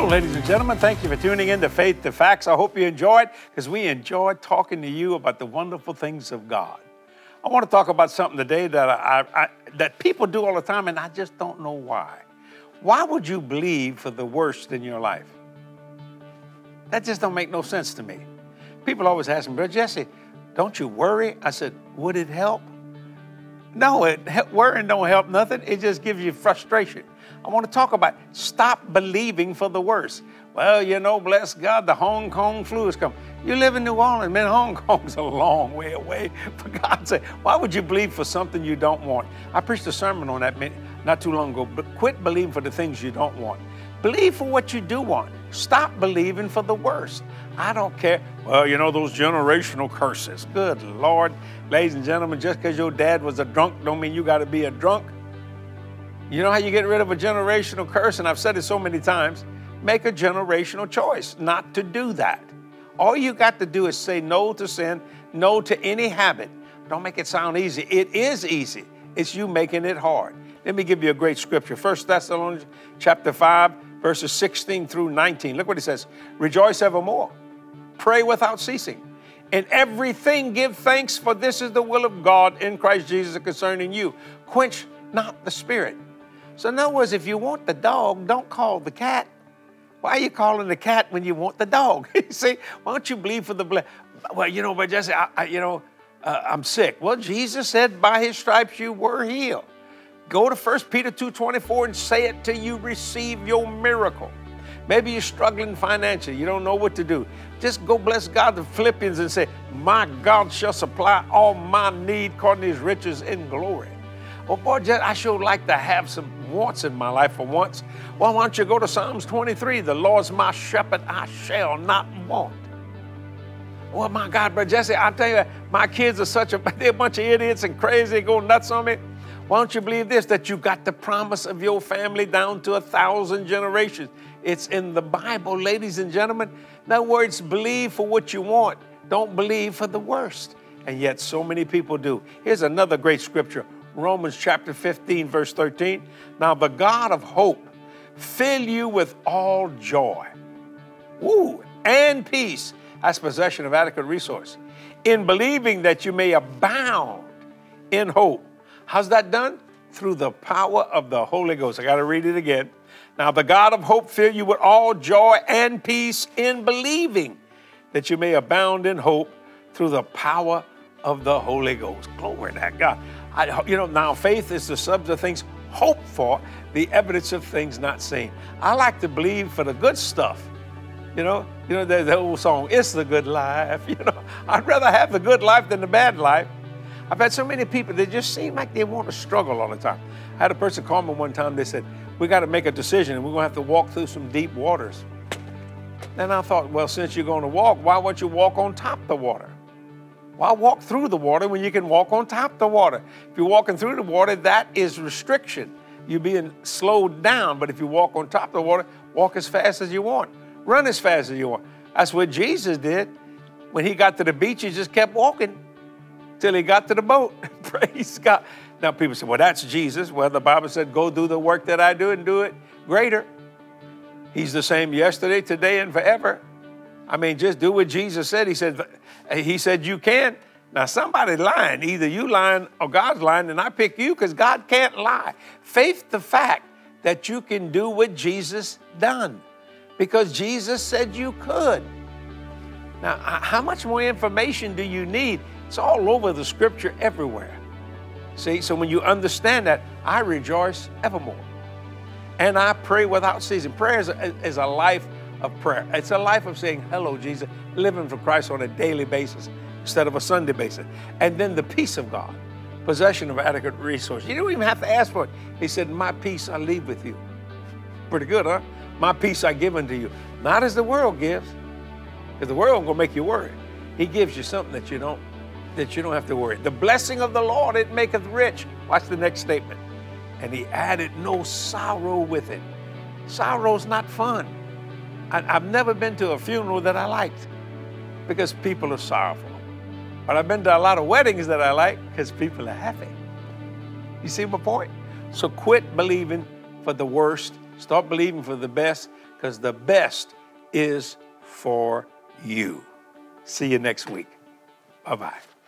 Hello, ladies and gentlemen. Thank you for tuning in to Faith to Facts. I hope you enjoyed because we enjoyed talking to you about the wonderful things of God. I want to talk about something today that I, I, that people do all the time, and I just don't know why. Why would you believe for the worst in your life? That just don't make no sense to me. People always ask me, Brother Jesse, don't you worry? I said, would it help? No, it, worrying don't help nothing. It just gives you frustration. I want to talk about stop believing for the worst. Well, you know, bless God, the Hong Kong flu has come. You live in New Orleans, man, Hong Kong's a long way away. For God's sake, why would you believe for something you don't want? I preached a sermon on that not too long ago, but quit believing for the things you don't want. Believe for what you do want. Stop believing for the worst. I don't care. Well, you know, those generational curses. Good Lord. Ladies and gentlemen, just because your dad was a drunk don't mean you got to be a drunk. You know how you get rid of a generational curse? And I've said it so many times make a generational choice not to do that. All you got to do is say no to sin, no to any habit. Don't make it sound easy. It is easy. It's you making it hard. Let me give you a great scripture. 1 Thessalonians chapter 5, verses 16 through 19. Look what it says. Rejoice evermore. Pray without ceasing. In everything give thanks, for this is the will of God in Christ Jesus concerning you. Quench not the spirit. So, in other words, if you want the dog, don't call the cat. Why are you calling the cat when you want the dog? you see, why don't you believe for the blood? Well, you know, but Jesse, I, I, you know, uh, I'm sick. Well, Jesus said, by his stripes you were healed. Go to 1 Peter 2.24 and say it till you receive your miracle. Maybe you're struggling financially. You don't know what to do. Just go bless God the Philippians and say, My God shall supply all my need according to his riches in glory. Well, boy, I sure like to have some wants in my life for once. Well, why don't you go to Psalms 23? The Lord's my shepherd, I shall not want. Well, my God, Brother Jesse, I tell you, my kids are such a, they're a bunch of idiots and crazy, they go nuts on me. Why don't you believe this? That you got the promise of your family down to a thousand generations. It's in the Bible, ladies and gentlemen. In other words, believe for what you want. Don't believe for the worst. And yet, so many people do. Here's another great scripture Romans chapter 15, verse 13. Now, the God of hope fill you with all joy woo, and peace. as possession of adequate resource. In believing that you may abound in hope How's that done? Through the power of the Holy Ghost. I got to read it again. Now, the God of hope fill you with all joy and peace in believing that you may abound in hope through the power of the Holy Ghost. Glory to that God. I, you know, now faith is the substance of things hoped for, the evidence of things not seen. I like to believe for the good stuff. You know, you know, there's the old song, It's the Good Life. You know, I'd rather have the good life than the bad life. I've had so many people that just seem like they want to struggle all the time. I had a person call me one time, they said, We got to make a decision and we're going to have to walk through some deep waters. And I thought, well, since you're going to walk, why won't you walk on top of the water? Why walk through the water when you can walk on top the water? If you're walking through the water, that is restriction. You're being slowed down. But if you walk on top of the water, walk as fast as you want, run as fast as you want. That's what Jesus did. When he got to the beach, he just kept walking till he got to the boat. Praise God. Now people say, well, that's Jesus. Well, the Bible said, go do the work that I do and do it greater. He's the same yesterday, today, and forever. I mean, just do what Jesus said. He said, he said you can't. Now somebody lying. Either you lying or God's lying, and I pick you because God can't lie. Faith the fact that you can do what Jesus done. Because Jesus said you could. Now, how much more information do you need? It's all over the scripture everywhere. See, so when you understand that, I rejoice evermore. And I pray without ceasing. Prayer is a, is a life of prayer. It's a life of saying, Hello, Jesus, living for Christ on a daily basis instead of a Sunday basis. And then the peace of God, possession of adequate resources. You don't even have to ask for it. He said, My peace I leave with you. Pretty good, huh? My peace I give unto you. Not as the world gives, because the world will make you worry. He gives you something that you don't that you don't have to worry. The blessing of the Lord, it maketh rich. Watch the next statement. And he added no sorrow with it. Sorrow's not fun. I, have never been to a funeral that I liked because people are sorrowful. But I've been to a lot of weddings that I like because people are happy. You see my point? So quit believing for the worst, start believing for the best, because the best is for you. See you next week. Bye bye.